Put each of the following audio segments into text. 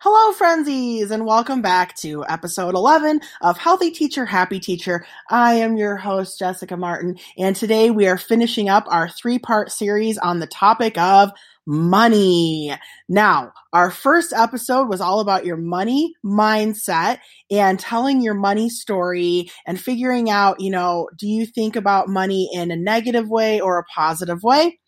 Hello, frenzies, and welcome back to episode 11 of Healthy Teacher, Happy Teacher. I am your host, Jessica Martin, and today we are finishing up our three part series on the topic of money. Now, our first episode was all about your money mindset and telling your money story and figuring out, you know, do you think about money in a negative way or a positive way?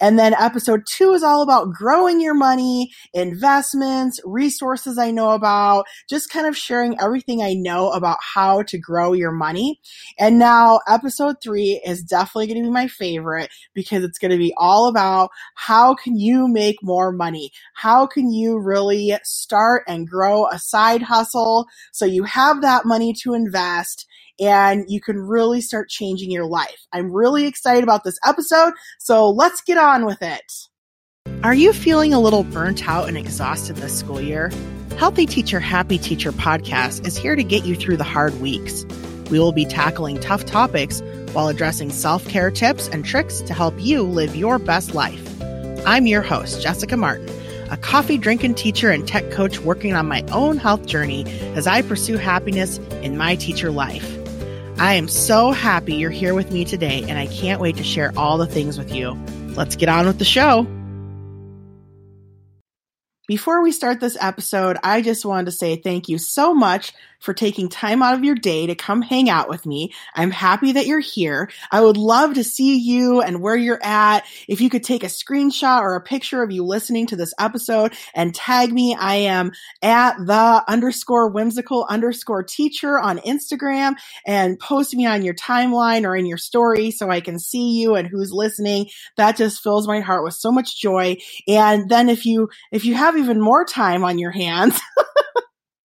And then episode two is all about growing your money, investments, resources I know about, just kind of sharing everything I know about how to grow your money. And now episode three is definitely going to be my favorite because it's going to be all about how can you make more money? How can you really start and grow a side hustle so you have that money to invest and you can really start changing your life. I'm really excited about this episode, so let's get on with it. Are you feeling a little burnt out and exhausted this school year? Healthy Teacher, Happy Teacher podcast is here to get you through the hard weeks. We will be tackling tough topics while addressing self care tips and tricks to help you live your best life. I'm your host, Jessica Martin, a coffee drinking teacher and tech coach working on my own health journey as I pursue happiness in my teacher life. I am so happy you're here with me today, and I can't wait to share all the things with you. Let's get on with the show. Before we start this episode, I just wanted to say thank you so much for taking time out of your day to come hang out with me. I'm happy that you're here. I would love to see you and where you're at. If you could take a screenshot or a picture of you listening to this episode and tag me, I am at the underscore whimsical underscore teacher on Instagram and post me on your timeline or in your story so I can see you and who's listening. That just fills my heart with so much joy. And then if you, if you have even more time on your hands,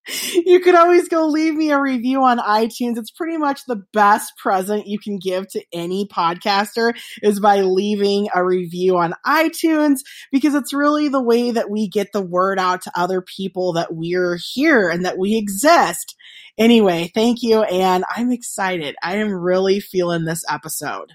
you can always go leave me a review on iTunes. It's pretty much the best present you can give to any podcaster is by leaving a review on iTunes because it's really the way that we get the word out to other people that we're here and that we exist. Anyway, thank you. And I'm excited. I am really feeling this episode.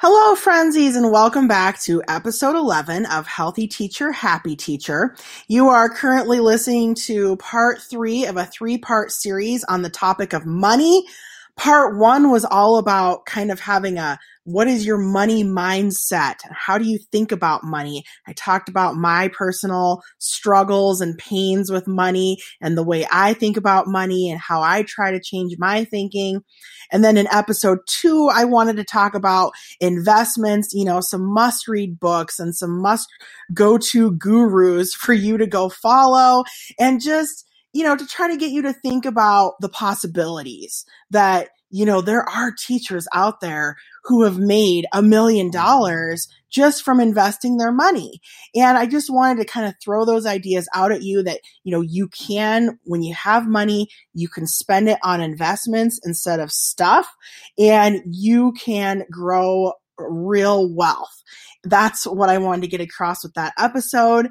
Hello, frenzies, and welcome back to episode 11 of Healthy Teacher, Happy Teacher. You are currently listening to part three of a three part series on the topic of money. Part one was all about kind of having a what is your money mindset? How do you think about money? I talked about my personal struggles and pains with money and the way I think about money and how I try to change my thinking. And then in episode two, I wanted to talk about investments, you know, some must read books and some must go to gurus for you to go follow and just, you know, to try to get you to think about the possibilities that you know, there are teachers out there who have made a million mm. dollars just from investing their money. And I just wanted to kind of throw those ideas out at you that, you know, you can, when you have money, you can spend it on investments instead of stuff and you can grow real wealth. That's what I wanted to get across with that episode.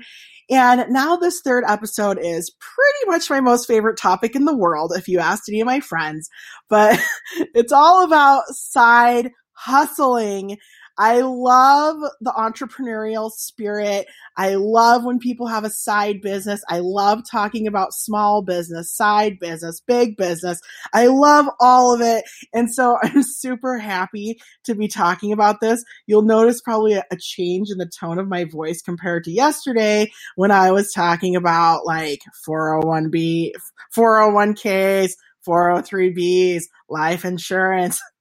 And now this third episode is pretty much my most favorite topic in the world, if you asked any of my friends, but it's all about side hustling I love the entrepreneurial spirit. I love when people have a side business. I love talking about small business, side business, big business. I love all of it. And so I'm super happy to be talking about this. You'll notice probably a, change in the tone of my voice compared to yesterday when I was talking about like 401b, 401ks, 403bs, life insurance.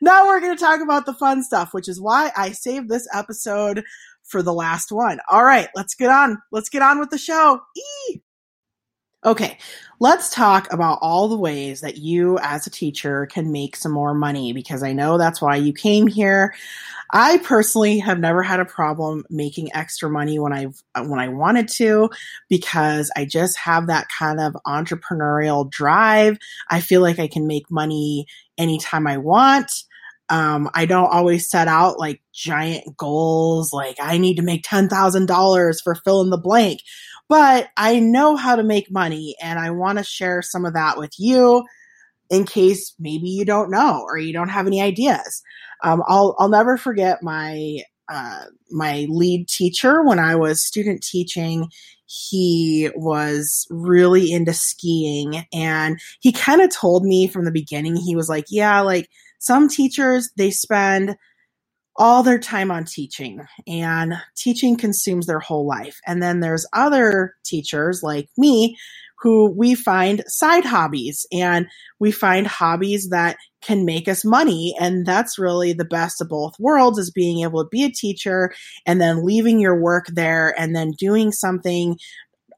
now we're going to talk about the fun stuff, which is why I saved this episode for the last one. All right, let's get on. Let's get on with the show. Eee! Okay, let's talk about all the ways that you as a teacher can make some more money because I know that's why you came here. I personally have never had a problem making extra money when I when I wanted to because I just have that kind of entrepreneurial drive. I feel like I can make money anytime I want. Um, I don't always set out like giant goals, like I need to make $10,000 for fill in the blank, but I know how to make money and I want to share some of that with you in case maybe you don't know or you don't have any ideas. Um, I'll, I'll never forget my, uh, my lead teacher when I was student teaching he was really into skiing and he kind of told me from the beginning he was like yeah like some teachers they spend all their time on teaching and teaching consumes their whole life. And then there's other teachers like me who we find side hobbies and we find hobbies that can make us money. And that's really the best of both worlds is being able to be a teacher and then leaving your work there and then doing something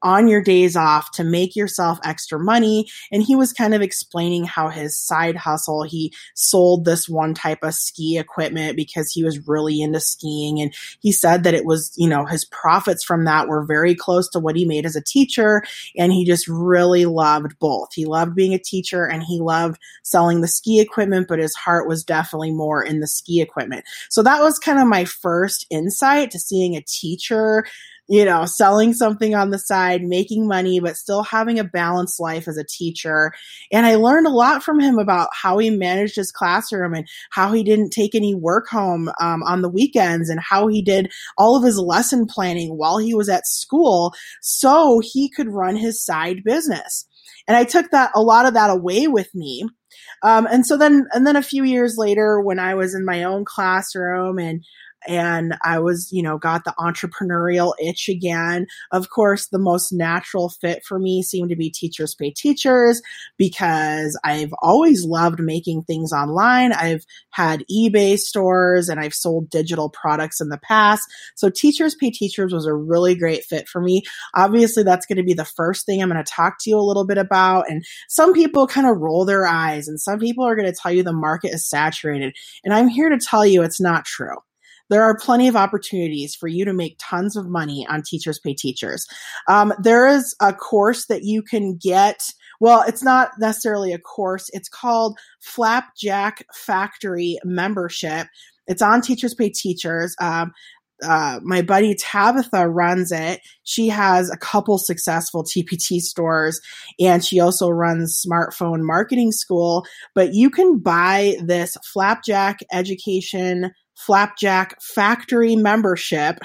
on your days off to make yourself extra money. And he was kind of explaining how his side hustle, he sold this one type of ski equipment because he was really into skiing. And he said that it was, you know, his profits from that were very close to what he made as a teacher. And he just really loved both. He loved being a teacher and he loved selling the ski equipment, but his heart was definitely more in the ski equipment. So that was kind of my first insight to seeing a teacher you know, selling something on the side, making money, but still having a balanced life as a teacher. And I learned a lot from him about how he managed his classroom and how he didn't take any work home um, on the weekends and how he did all of his lesson planning while he was at school so he could run his side business. And I took that, a lot of that away with me. Um, and so then, and then a few years later, when I was in my own classroom and and I was, you know, got the entrepreneurial itch again. Of course, the most natural fit for me seemed to be Teachers Pay Teachers because I've always loved making things online. I've had eBay stores and I've sold digital products in the past. So Teachers Pay Teachers was a really great fit for me. Obviously, that's going to be the first thing I'm going to talk to you a little bit about. And some people kind of roll their eyes and some people are going to tell you the market is saturated. And I'm here to tell you it's not true there are plenty of opportunities for you to make tons of money on Teachers Pay Teachers. Um, there is a course that you can get. Well, it's not necessarily a course. It's called Flapjack Factory Membership. It's on Teachers Pay Teachers. Um, uh, my buddy Tabitha runs it. She has a couple successful TPT stores and she also runs smartphone marketing school. But you can buy this Flapjack education flapjack factory membership.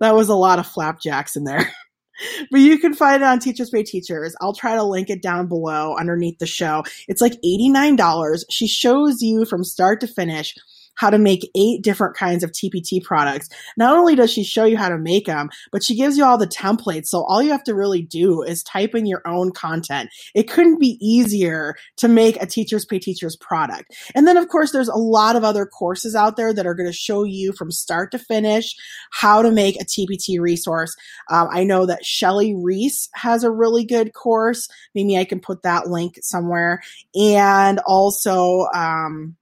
That was a lot of flapjacks in there. but you can find it on Teachers Pay Teachers. I'll try to link it down below underneath the show. It's like $89. She shows you from start to finish how to make eight different kinds of TPT products. Not only does she show you how to make them, but she gives you all the templates. So all you have to really do is type in your own content. It couldn't be easier to make a teachers pay teachers product. And then of course, there's a lot of other courses out there that are going to show you from start to finish how to make a TPT resource. Um, I know that Shelly Reese has a really good course. Maybe I can put that link somewhere. And also, um,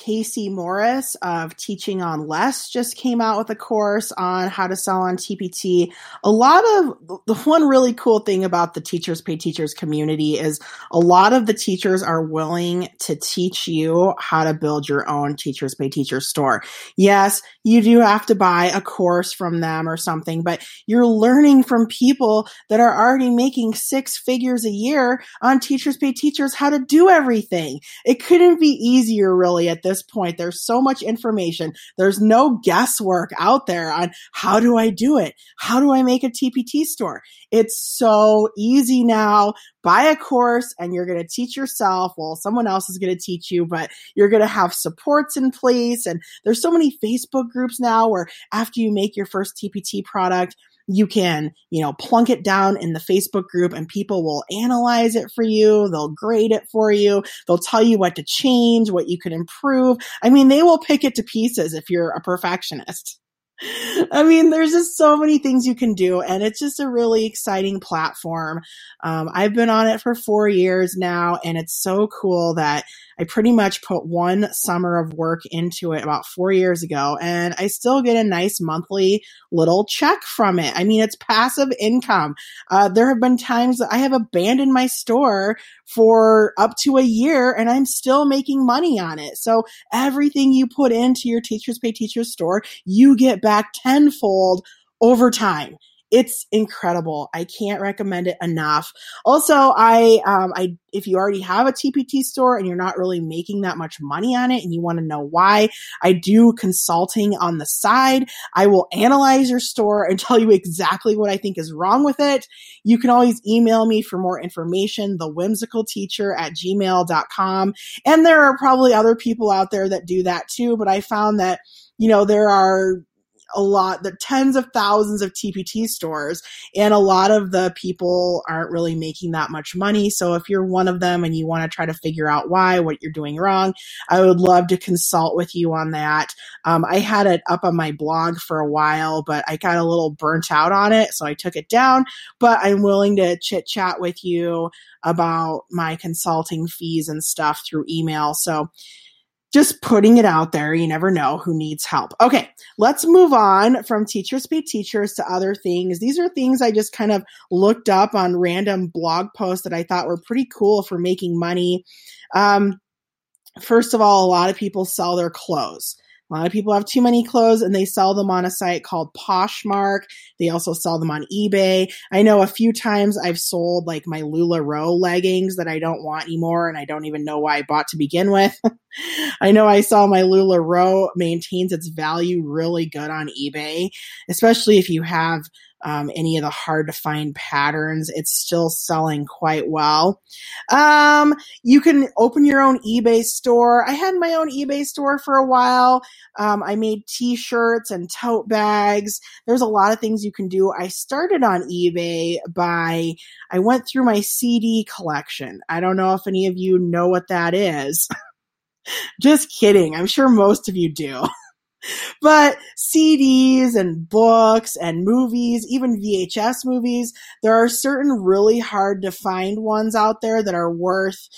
Casey Morris of Teaching on Less just came out with a course on how to sell on TPT. A lot of the one really cool thing about the Teachers Pay Teachers community is a lot of the teachers are willing to teach you how to build your own Teachers Pay Teachers store. Yes, you do have to buy a course from them or something, but you're learning from people that are already making six figures a year on Teachers Pay Teachers how to do everything. It couldn't be easier really at this this point. There's so much information. There's no guesswork out there on how do I do it? How do I make a TPT store? It's so easy now. Buy a course and you're going to teach yourself. Well, someone else is going to teach you, but you're going to have supports in place. And there's so many Facebook groups now where after you make your first TPT product, you can, you know, plunk it down in the Facebook group and people will analyze it for you. They'll grade it for you. They'll tell you what to change, what you can improve. I mean, they will pick it to pieces if you're a perfectionist. I mean, there's just so many things you can do, and it's just a really exciting platform. Um, I've been on it for four years now, and it's so cool that I pretty much put one summer of work into it about four years ago, and I still get a nice monthly little check from it. I mean, it's passive income. Uh, there have been times that I have abandoned my store for up to a year, and I'm still making money on it. So everything you put into your Teachers Pay Teachers store, you get back tenfold over time. it's incredible. I can't recommend it enough. Also, I, um, I, if you already have a TPT store and you're not really making that much money on it and you want to know why, I do consulting on the side. I will analyze your store and tell you exactly what I think is wrong with it. You can always email me for more information, the whimsical teacher at gmail.com. And there are probably other people out there that do that too, but I found that, you know, there are a lot, the tens of thousands of TPT stores, and a lot of the people aren't really making that much money. So if you're one of them and you want to try to figure out why, what you're doing wrong, I would love to consult with you on that. Um, I had it up on my blog for a while, but I got a little burnt out on it, so I took it down. But I'm willing to chit chat with you about my consulting fees and stuff through email. So just putting it out there. You never know who needs help. Okay, let's move on from teachers pay teachers to other things. These are things I just kind of looked up on random blog posts that I thought were pretty cool for making money. Um, first of all, a lot of people sell their clothes. A lot of people have too many clothes and they sell them on a site called Poshmark. They also sell them on eBay. I know a few times I've sold like my LuLaRoe leggings that I don't want anymore and I don't even know why I bought to begin with. I know I saw my LuLaRoe maintains its value really good on eBay, especially if you have um, any of the hard to find patterns. It's still selling quite well. Um, you can open your own eBay store. I had my own eBay store for a while. Um, I made t-shirts and tote bags. There's a lot of things you can do. I started on eBay by, I went through my CD collection. I don't know if any of you know what that is. Just kidding. I'm sure most of you do. but CDs and books and movies, even VHS movies, there are certain really hard to find ones out there that are worth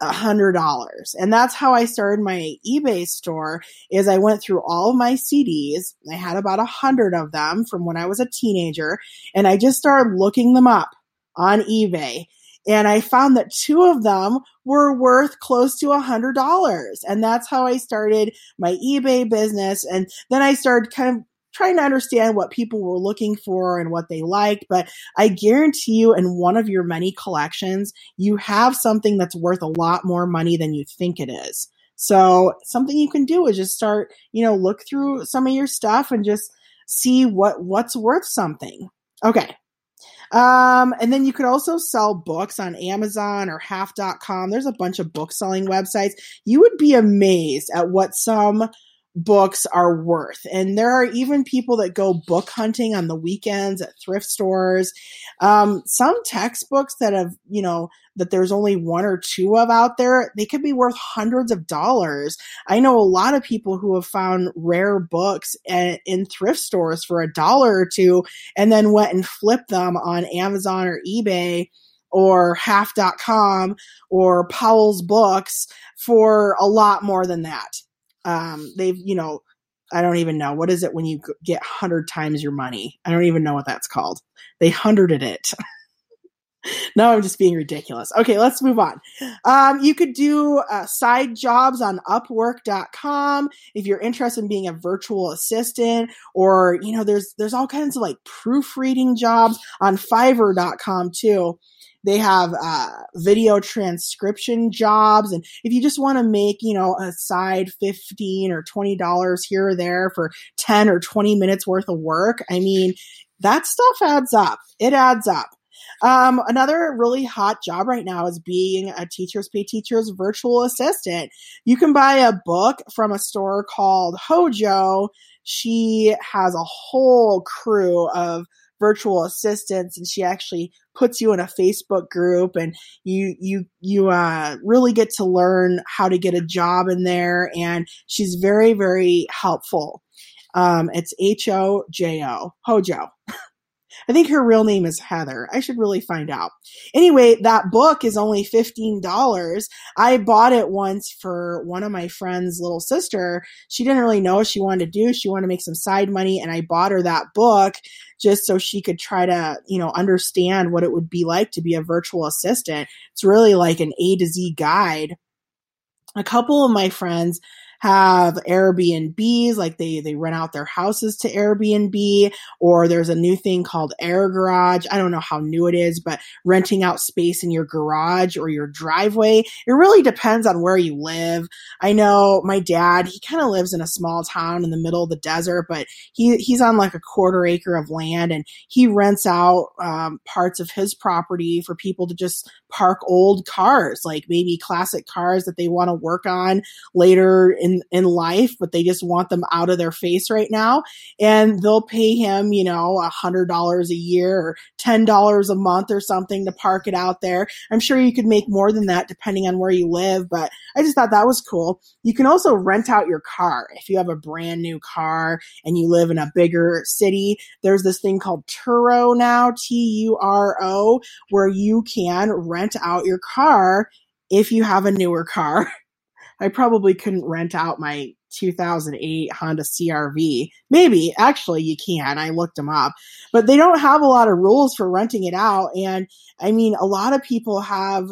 a hundred dollars. And that's how I started my eBay store is I went through all of my CDs. I had about a hundred of them from when I was a teenager and I just started looking them up on eBay and I found that two of them were worth close to a hundred dollars. And that's how I started my eBay business. And then I started kind of trying to understand what people were looking for and what they liked. But I guarantee you, in one of your many collections, you have something that's worth a lot more money than you think it is. So something you can do is just start, you know, look through some of your stuff and just see what what's worth something. Okay. Um, and then you could also sell books on Amazon or half.com. There's a bunch of book selling websites. You would be amazed at what some books are worth. And there are even people that go book hunting on the weekends at thrift stores. Um, some textbooks that have, you know, that there's only one or two of out there, they could be worth hundreds of dollars. I know a lot of people who have found rare books in thrift stores for a dollar or two and then went and flipped them on Amazon or eBay or half.com or Powell's books for a lot more than that. Um, they've, you know, I don't even know. What is it when you get 100 times your money? I don't even know what that's called. They hundreded it. no, I'm just being ridiculous. Okay, let's move on. Um, you could do uh, side jobs on Upwork.com if you're interested in being a virtual assistant, or you know, there's there's all kinds of like proofreading jobs on Fiverr.com too. They have uh, video transcription jobs, and if you just want to make you know a side fifteen or twenty dollars here or there for ten or twenty minutes worth of work, I mean that stuff adds up. It adds up. Um, another really hot job right now is being a Teachers Pay Teachers virtual assistant. You can buy a book from a store called Hojo. She has a whole crew of virtual assistants and she actually puts you in a Facebook group and you you you uh, really get to learn how to get a job in there and she's very very helpful. Um, it's H O J O Hojo. I think her real name is Heather. I should really find out. Anyway, that book is only $15. I bought it once for one of my friend's little sister. She didn't really know what she wanted to do. She wanted to make some side money and I bought her that book just so she could try to, you know, understand what it would be like to be a virtual assistant. It's really like an A to Z guide. A couple of my friends have Airbnbs, like they, they rent out their houses to Airbnb, or there's a new thing called Air Garage. I don't know how new it is, but renting out space in your garage or your driveway. It really depends on where you live. I know my dad, he kind of lives in a small town in the middle of the desert, but he, he's on like a quarter acre of land and he rents out um, parts of his property for people to just park old cars, like maybe classic cars that they want to work on later in, in life, but they just want them out of their face right now. And they'll pay him, you know, a hundred dollars a year or ten dollars a month or something to park it out there. I'm sure you could make more than that depending on where you live, but I just thought that was cool. You can also rent out your car if you have a brand new car and you live in a bigger city. There's this thing called Turo now, T U R O, where you can rent out your car if you have a newer car. I probably couldn't rent out my 2008 Honda CRV. Maybe, actually, you can. I looked them up. But they don't have a lot of rules for renting it out. And I mean, a lot of people have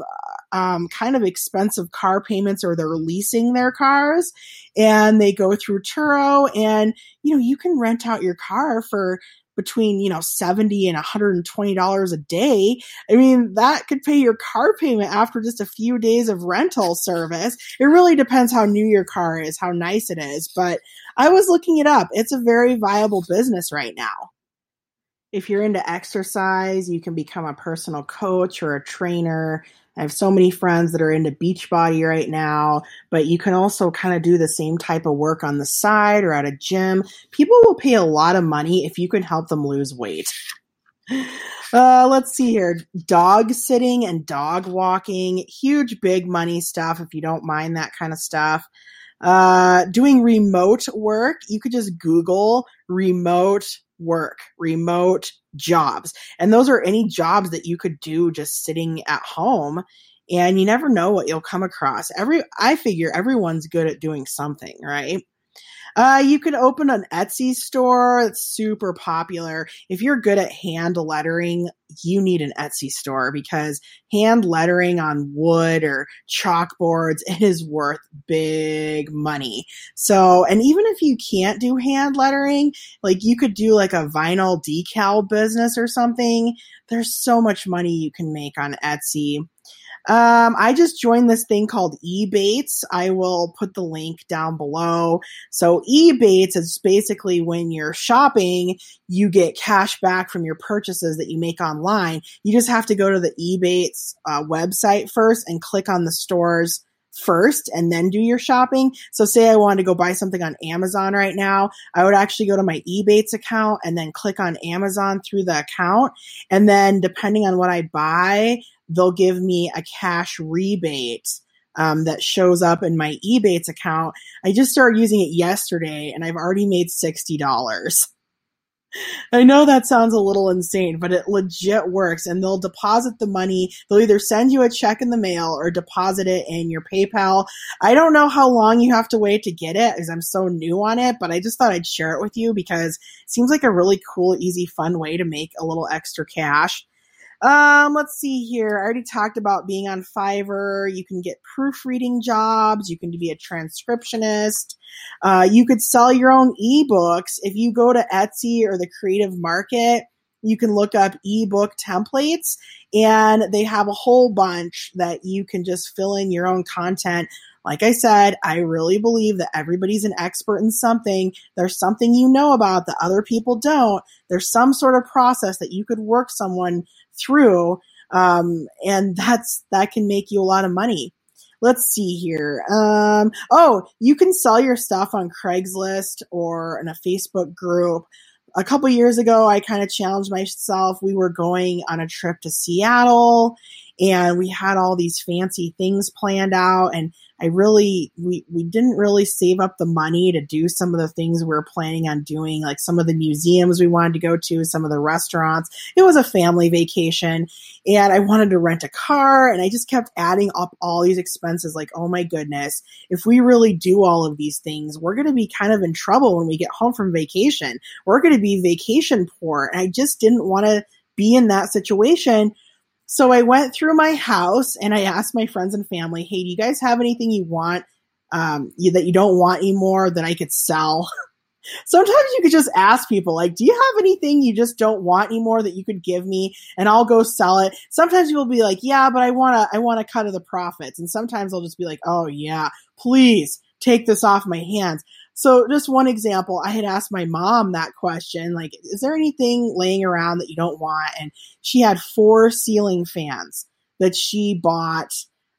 um, kind of expensive car payments or they're leasing their cars and they go through Turo and, you know, you can rent out your car for between you know 70 and 120 dollars a day. I mean that could pay your car payment after just a few days of rental service. It really depends how new your car is how nice it is but i was looking it up. It's a very viable business right now. If you're into exercise you can become a personal coach or a trainer I have so many friends that are into Beachbody right now, but you can also kind of do the same type of work on the side or at a gym. People will pay a lot of money if you can help them lose weight. Uh, let's see here. Dog sitting and dog walking. Huge, big money stuff if you don't mind that kind of stuff. Uh, doing remote work. You could just Google remote work, remote jobs. And those are any jobs that you could do just sitting at home and you never know what you'll come across. Every I figure everyone's good at doing something, right? Uh, you can open an Etsy store. It's super popular. If you're good at hand lettering, you need an Etsy store because hand lettering on wood or chalkboards, it is worth big money. So, and even if you can't do hand lettering, like you could do like a vinyl decal business or something. There's so much money you can make on Etsy. Um, I just joined this thing called Ebates. I will put the link down below. So Ebates is basically when you're shopping, you get cash back from your purchases that you make online. You just have to go to the Ebates uh, website first and click on the stores first and then do your shopping. So say I wanted to go buy something on Amazon right now, I would actually go to my Ebates account and then click on Amazon through the account. And then depending on what I buy, they'll give me a cash rebate um, that shows up in my Ebates account. I just started using it yesterday and I've already made $60. I know that sounds a little insane, but it legit works. And they'll deposit the money. They'll either send you a check in the mail or deposit it in your PayPal. I don't know how long you have to wait to get it because I'm so new on it, but I just thought I'd share it with you because it seems like a really cool, easy, fun way to make a little extra cash. Um, let's see here. I already talked about being on Fiverr. You can get proofreading jobs. You can be a transcriptionist. Uh, you could sell your own ebooks. If you go to Etsy or the creative market, you can look up ebook templates and they have a whole bunch that you can just fill in your own content. Like I said, I really believe that everybody's an expert in something. There's something you know about that other people don't. There's some sort of process that you could work someone through. Um, and that's, that can make you a lot of money. Let's see here. Um, oh, you can sell your stuff on Craigslist or in a Facebook group. A couple years ago, I kind of challenged myself. We were going on a trip to Seattle and we had all these fancy things planned out and I really we we didn't really save up the money to do some of the things we were planning on doing, like some of the museums we wanted to go to, some of the restaurants. It was a family vacation, and I wanted to rent a car, and I just kept adding up all these expenses. Like, oh my goodness, if we really do all of these things, we're going to be kind of in trouble when we get home from vacation. We're going to be vacation poor, and I just didn't want to be in that situation so I went through my house and I asked my friends and family, hey, do you guys have anything you want um, you, that you don't want anymore that I could sell. Sometimes you could just ask people, like, do you have anything you just don't want anymore that you could give me and I'll go sell it? Sometimes people will be like, yeah, but I want to, I want to cut of the profits. And sometimes I'll just be like, oh yeah, please take this off my hands. So just one example, I had asked my mom that question, like, is there anything laying around that you don't want? And she had four ceiling fans that she bought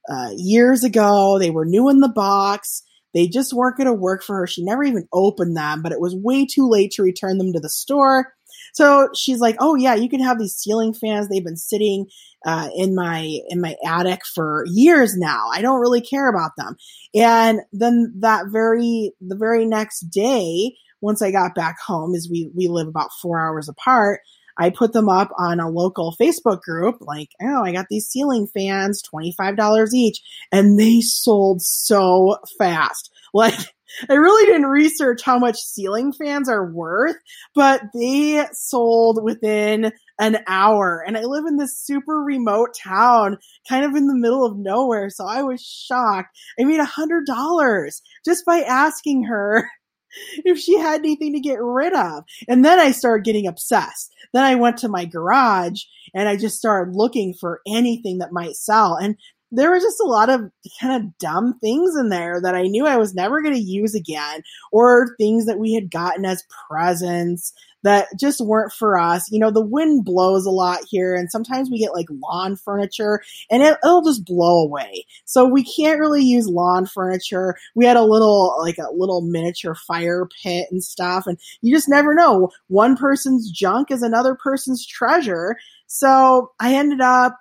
uh, years ago. They were new in the box. They just weren't going to work for her. She never even opened them, but it was way too late to return them to the store. So she's like, "Oh yeah, you can have these ceiling fans. They've been sitting uh, in my in my attic for years now. I don't really care about them." And then that very the very next day, once I got back home, is we we live about four hours apart. I put them up on a local Facebook group, like, oh, I got these ceiling fans, $25 each. And they sold so fast. Like, I really didn't research how much ceiling fans are worth, but they sold within an hour. And I live in this super remote town, kind of in the middle of nowhere. So I was shocked. I made a hundred dollars just by asking her if she had anything to get rid of. And then I started getting obsessed. Then I went to my garage and I just started looking for anything that might sell. And there were just a lot of kind of dumb things in there that I knew I was never going to use again, or things that we had gotten as presents that just weren't for us. You know, the wind blows a lot here, and sometimes we get like lawn furniture and it, will just blow away. So we can't really use lawn furniture. We had a little, like a little miniature fire pit and stuff, and you just never know. One person's junk is another person's treasure. So I ended up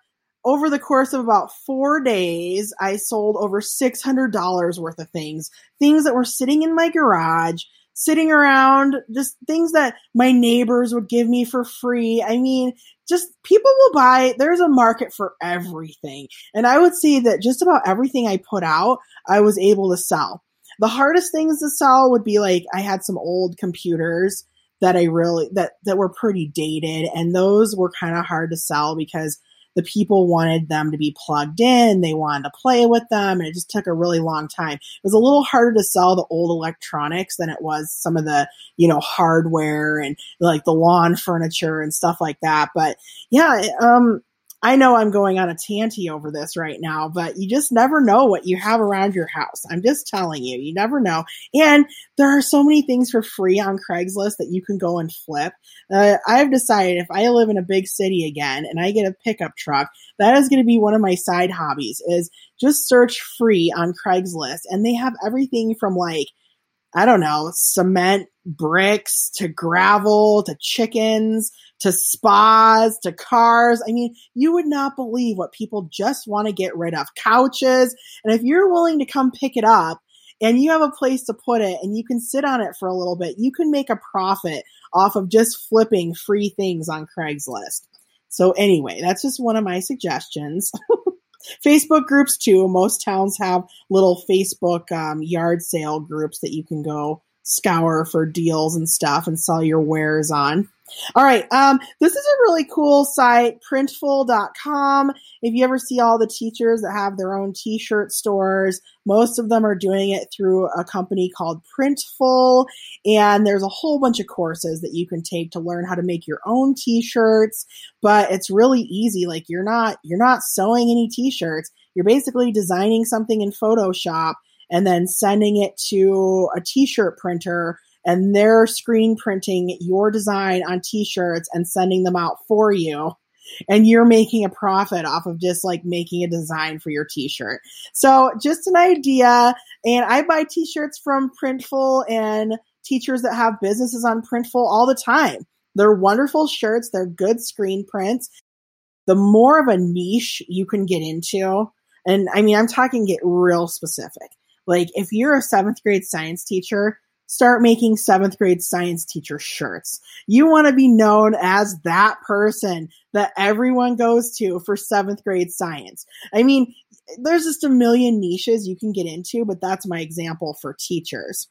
over the course of about four days, I sold over $600 worth of things, things that were sitting in my garage sitting around, just things that my neighbors would give me for free. I mean, just people will buy, there's a market for everything. And I would say that just about everything I put out, I was able to sell. The hardest things to sell would be like I had some old computers that I really that that were pretty dated and those were kind of hard to sell because the people wanted them to be plugged in, they wanted to play with them, and it just took a really long time. It was a little harder to sell the old electronics than it was some of the, you know, hardware and like the lawn furniture and stuff like that. But yeah, um, I know I'm going on a tanty over this right now, but you just never know what you have around your house. I'm just telling you, you never know. And there are so many things for free on Craigslist that you can go and flip. Uh, I've decided if I live in a big city again and I get a pickup truck, that is going to be one of my side hobbies is just search free on Craigslist and they have everything from like I don't know, cement bricks to gravel to chickens to spas to cars. I mean, you would not believe what people just want to get rid of couches. And if you're willing to come pick it up and you have a place to put it and you can sit on it for a little bit, you can make a profit off of just flipping free things on Craigslist. So, anyway, that's just one of my suggestions. Facebook groups too. Most towns have little Facebook um, yard sale groups that you can go scour for deals and stuff and sell your wares on. All right. Um, this is a really cool site, printful.com. If you ever see all the teachers that have their own t shirt stores, most of them are doing it through a company called Printful. And there's a whole bunch of courses that you can take to learn how to make your own t shirts. But it's really easy. Like you're not, you're not sewing any t shirts. You're basically designing something in Photoshop and then sending it to a t shirt printer and they're screen printing your design on t-shirts and sending them out for you and you're making a profit off of just like making a design for your t-shirt. So just an idea. And I buy t-shirts from Printful and teachers that have businesses on Printful all the time. They're wonderful shirts. They're good screen prints. The more of a niche you can get into, and I mean, I'm talking get real specific. Like if you're a seventh grade science teacher, start making seventh grade science teacher shirts. You want to be known as that person that everyone goes to for seventh grade science. I mean, there's just a million niches you can get into, but that's my example for teachers.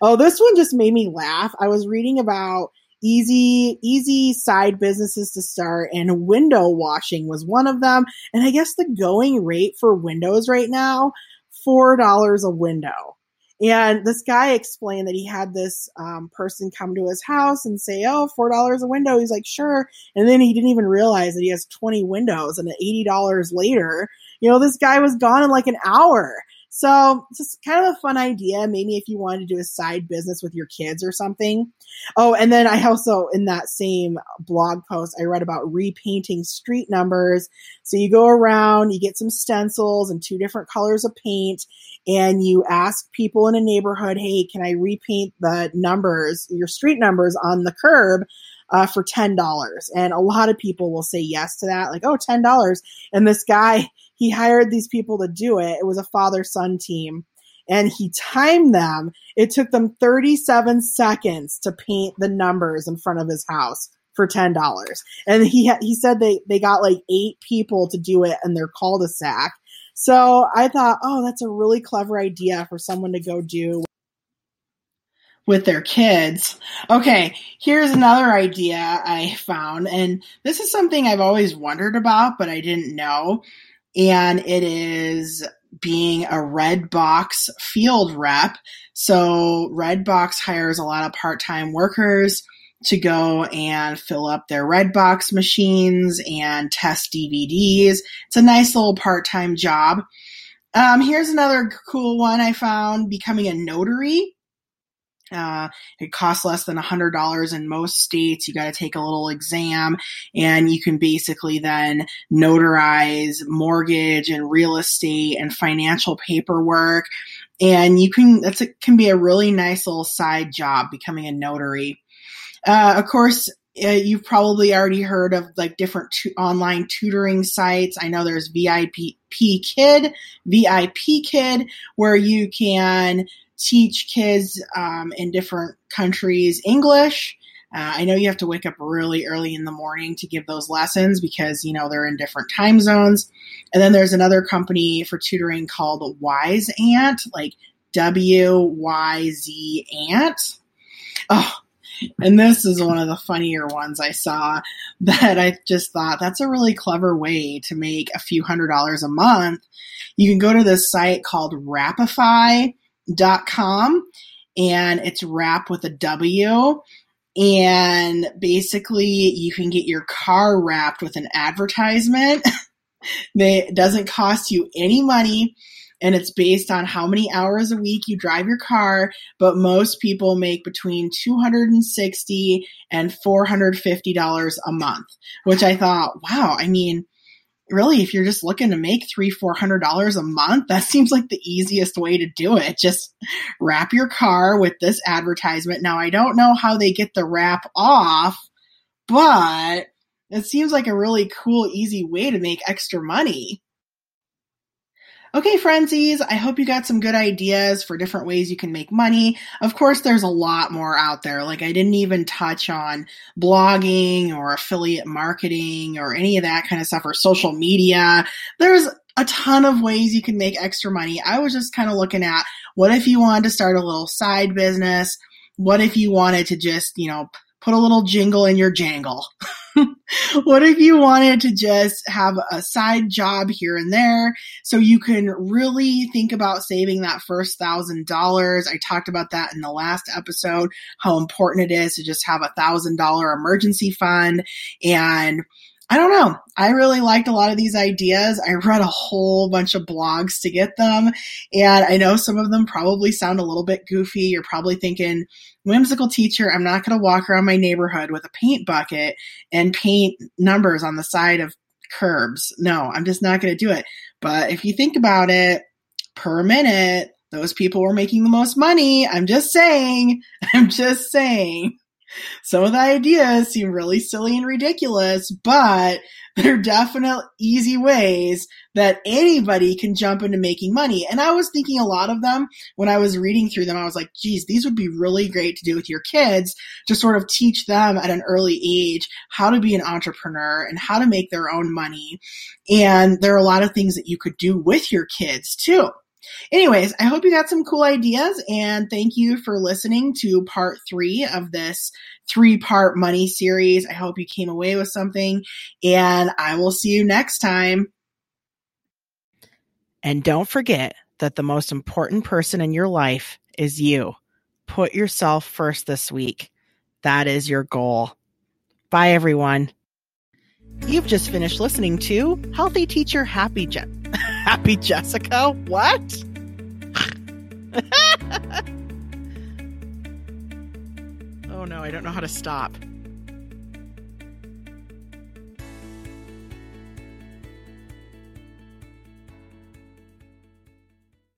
Oh, this one just made me laugh. I was reading about easy easy side businesses to start and window washing was one of them and i guess the going rate for windows right now $4 a window And this guy explained that he had this um, person come to his house and say, "Oh, four dollars a window." He's like, "Sure," and then he didn't even realize that he has twenty windows, and eighty dollars later, you know, this guy was gone in like an hour. So it's just kind of a fun idea. Maybe if you wanted to do a side business with your kids or something. Oh, and then I also, in that same blog post, I read about repainting street numbers. So you go around, you get some stencils and two different colors of paint, and you ask people in a neighborhood, hey, can I repaint the numbers, your street numbers on the curb? Uh, for $10. And a lot of people will say yes to that, like, oh, $10. And this guy, he hired these people to do it. It was a father son team and he timed them. It took them 37 seconds to paint the numbers in front of his house for ten dollars. And he he said they they got like eight people to do it in their cul-de-sac. So I thought, oh, that's a really clever idea for someone to go do with their kids. Okay, here's another idea I found, and this is something I've always wondered about, but I didn't know and it is being a Redbox field rep. So Redbox hires a lot of part-time workers to go and fill up their Redbox machines and test DVDs. It's a nice little part-time job. Um, here's another cool one I found: becoming a notary. Uh, it costs less than $100 in most states. You got to take a little exam and you can basically then notarize mortgage and real estate and financial paperwork. And you can, that's a, can be a really nice little side job becoming a notary. Uh, of course, uh, you've probably already heard of like different tu- online tutoring sites. I know there's VIP Kid, VIP Kid, where you can teach kids um, in different countries English. Uh, I know you have to wake up really early in the morning to give those lessons because you know they're in different time zones. And then there's another company for tutoring called Wise Ant, like W Y Z Ant. Oh, and this is one of the funnier ones I saw that I just thought that's a really clever way to make a few hundred dollars a month. You can go to this site called Wrapify dot com and it's wrap with a W. And basically, you can get your car wrapped with an advertisement. it doesn't cost you any money and it's based on how many hours a week you drive your car but most people make between 260 and 450 dollars a month which i thought wow i mean really, if you're just looking to make three, four hundred dollars a month, that seems like the easiest way to do it. Just wrap your car with this advertisement. Now, I don't know how they get the wrap off, but it seems like a really cool, easy way to make extra money. Okay, frenzies, I hope you got some good ideas for different ways you can make money. Of course, there's a lot more out there. Like, I didn't even touch on blogging or affiliate marketing or any of that kind of stuff or social media. There's a ton of ways you can make extra money. I was just kind of looking at what if you wanted to start a little side business? What if you wanted to just, you know, put a little jingle in your jangle? what if you wanted to just have a side job here and there so you can really think about saving that first thousand dollars? I talked about that in the last episode, how important it is to just have a thousand dollar emergency fund and I don't know. I really liked a lot of these ideas. I read a whole bunch of blogs to get them. And I know some of them probably sound a little bit goofy. You're probably thinking, whimsical teacher, I'm not going to walk around my neighborhood with a paint bucket and paint numbers on the side of curbs. No, I'm just not going to do it. But if you think about it, per minute, those people were making the most money. I'm just saying. I'm just saying some of the ideas seem really silly and ridiculous, but they're definite easy ways that anybody can jump into making money. And I was thinking a lot of them when I was reading through them. I was like, geez, these would be really great to do with your kids to sort of teach them at an early age how to be an entrepreneur and how to make their own money. And there are a lot of things that you could do with your kids too. Anyways, I hope you got some cool ideas and thank you for listening to part three of this three part money series. I hope you came away with something and I will see you next time. And don't forget that the most important person in your life is you. Put yourself first this week. That is your goal. Bye, everyone. You've just finished listening to Healthy Teacher Happy Je- Happy Jessica. What? oh no, I don't know how to stop.